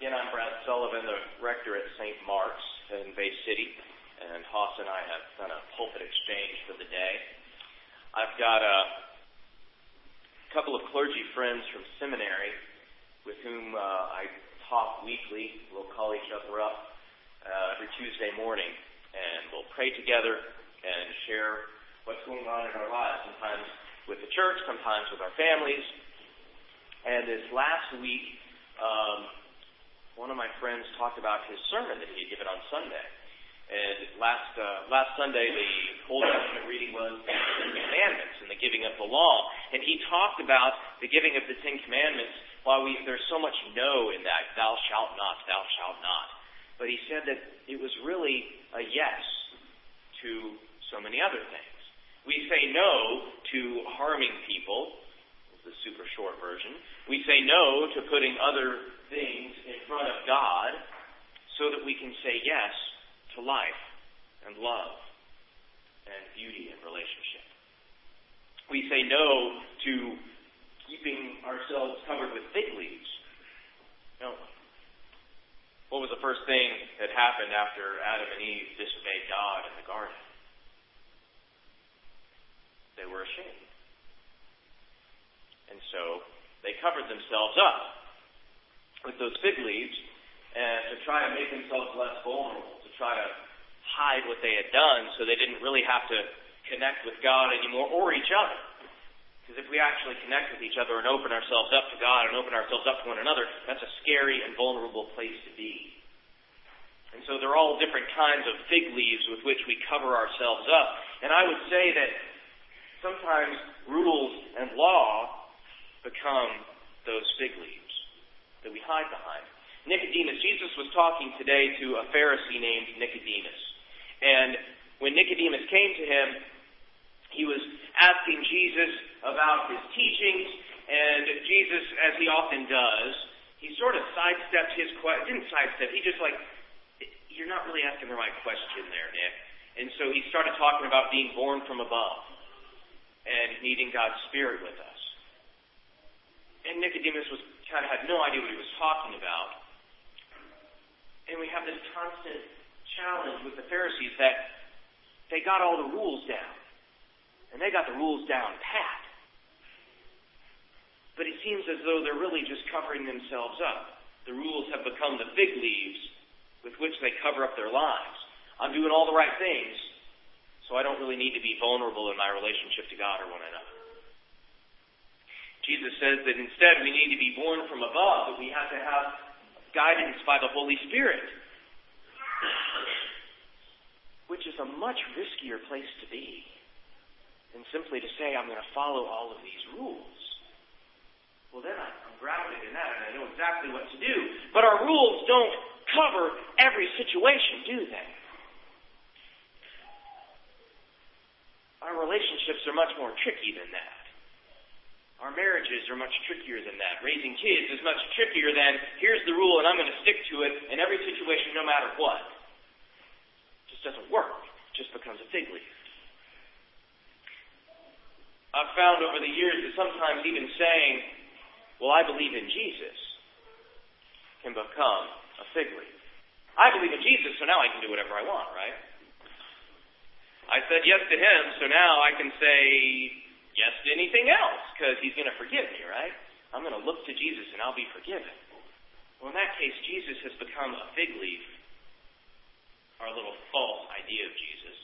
Again, I'm Brad Sullivan, the rector at St. Mark's in Bay City, and Haas and I have done a pulpit exchange for the day. I've got a couple of clergy friends from seminary with whom uh, I talk weekly. We'll call each other up uh, every Tuesday morning, and we'll pray together and share what's going on in our lives, sometimes with the church, sometimes with our families. And this last week, um, one of my friends talked about his sermon that he had given on Sunday. And last uh, last Sunday, the Old Testament reading was the Ten Commandments and the giving of the law. And he talked about the giving of the Ten Commandments. While we there's so much no in that, thou shalt not, thou shalt not. But he said that it was really a yes to so many other things. We say no to harming people, the super short version. We say no to putting other things in front of God so that we can say yes to life and love and beauty and relationship. We say no to keeping ourselves covered with fig leaves. No. What was the first thing that happened after Adam and Eve disobeyed God in the garden? They were ashamed. And so they covered themselves up with those fig leaves and to try to make themselves less vulnerable, to try to hide what they had done so they didn't really have to connect with God anymore or each other. Because if we actually connect with each other and open ourselves up to God and open ourselves up to one another, that's a scary and vulnerable place to be. And so there are all different kinds of fig leaves with which we cover ourselves up. And I would say that sometimes rules and law become those fig leaves that we hide behind. Nicodemus, Jesus was talking today to a Pharisee named Nicodemus. And when Nicodemus came to him, he was asking Jesus about his teachings, and Jesus, as he often does, he sort of sidestepped his question. Didn't sidestep. He just like, you're not really asking the right question there, Nick. And so he started talking about being born from above and needing God's Spirit with us. And Nicodemus was kind of had no idea what he was talking about. And we have this constant challenge with the Pharisees that they got all the rules down. And they got the rules down pat. But it seems as though they're really just covering themselves up. The rules have become the fig leaves with which they cover up their lives. I'm doing all the right things, so I don't really need to be vulnerable in my relationship to God or one another. Says that instead we need to be born from above, that we have to have guidance by the Holy Spirit. Which is a much riskier place to be than simply to say, I'm going to follow all of these rules. Well, then I'm grounded in that and I know exactly what to do. But our rules don't cover every situation, do they? Our relationships are much more tricky than that. Our marriages are much trickier than that. Raising kids is much trickier than here's the rule and I'm going to stick to it in every situation no matter what. It just doesn't work. It just becomes a fig leaf. I've found over the years that sometimes even saying, well, I believe in Jesus can become a fig leaf. I believe in Jesus, so now I can do whatever I want, right? I said yes to him, so now I can say yes anything else because he's going to forgive me, right? I'm going to look to Jesus and I'll be forgiven. Well, in that case, Jesus has become a fig leaf. Our little false idea of Jesus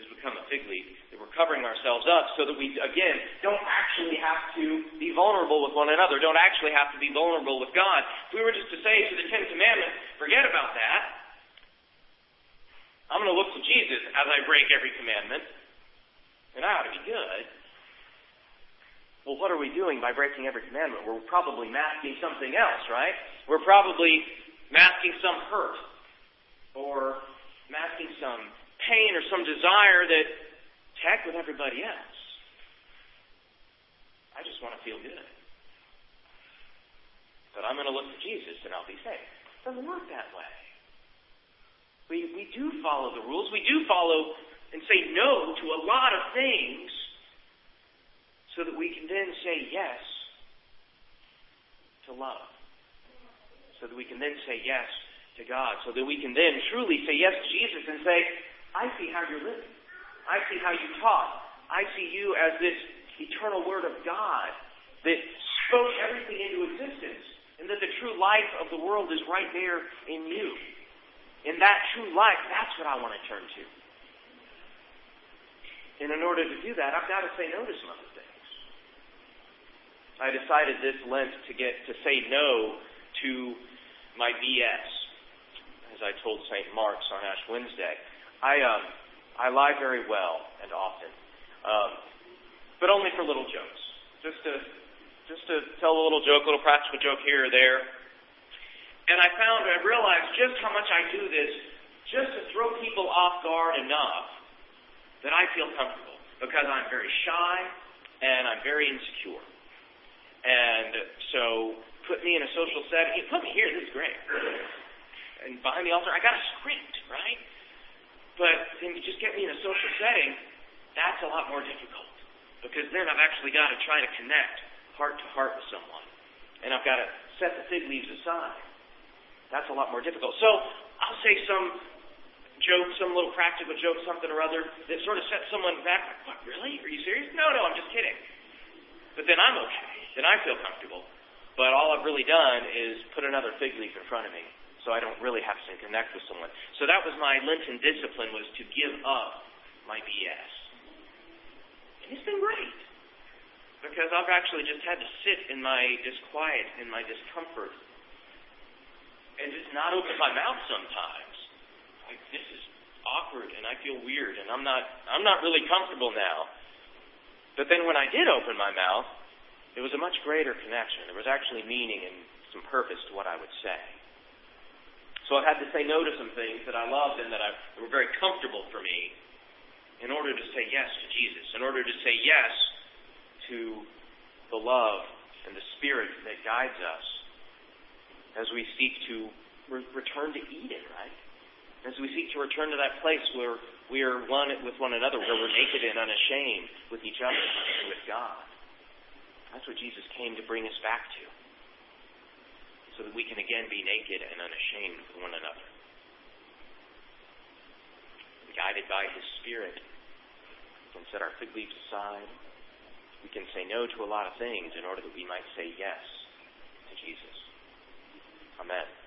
has become a fig leaf that we're covering ourselves up so that we, again, don't actually have to be vulnerable with one another, don't actually have to be vulnerable with God. If we were just to say to the Ten Commandments, forget about that, I'm going to look to Jesus as I break every commandment, and I ought to be good. Well, what are we doing by breaking every commandment? We're probably masking something else, right? We're probably masking some hurt or masking some pain or some desire that heck with everybody else. I just want to feel good. But I'm going to look to Jesus and I'll be safe. It doesn't work that way. We, we do follow the rules. We do follow and say no to a lot of things so that we can then say yes to love, so that we can then say yes to God, so that we can then truly say yes to Jesus and say, I see how you're living. I see how you taught. I see you as this eternal Word of God that spoke everything into existence, and that the true life of the world is right there in you. In that true life, that's what I want to turn to. And in order to do that, I've got to say no to some other things. I decided this Lent to get to say no to my BS, as I told St. Mark's on Ash Wednesday. I um, I lie very well and often, um, but only for little jokes, just to just to tell a little joke, a little practical joke here or there. And I found, I realized just how much I do this just to throw people off guard enough that I feel comfortable because I'm very shy and I'm very insecure. And so put me in a social setting, put me here, this is great. And behind the altar, I got a script, right? But then you just get me in a social setting, that's a lot more difficult. Because then I've actually got to try to connect heart to heart with someone. And I've got to set the fig leaves aside. That's a lot more difficult. So I'll say some joke, some little practical joke, something or other, that sort of sets someone back. Like, what, really? Are you serious? No, no, I'm just kidding. But then I'm okay. Then I feel comfortable. But all I've really done is put another fig leaf in front of me, so I don't really have to connect with someone. So that was my Lenten discipline, was to give up my BS. And it's been great because I've actually just had to sit in my disquiet, in my discomfort, and just not open my mouth sometimes. Like this is awkward, and I feel weird, and I'm not, I'm not really comfortable now. But then when I did open my mouth, it was a much greater connection. There was actually meaning and some purpose to what I would say. So I've had to say no to some things that I loved and that, I, were very comfortable for me in order to say yes to Jesus, in order to say yes to the love and the Spirit that guides us as we seek to re- return to Eden, right? As we seek to return to that place where we are one with one another, where we're naked and unashamed with each other with God. That's what Jesus came to bring us back to. So that we can again be naked and unashamed with one another. Guided by His Spirit, we can set our fig leaves aside we can say no to a lot of things in order that we might say yes to Jesus. Amen.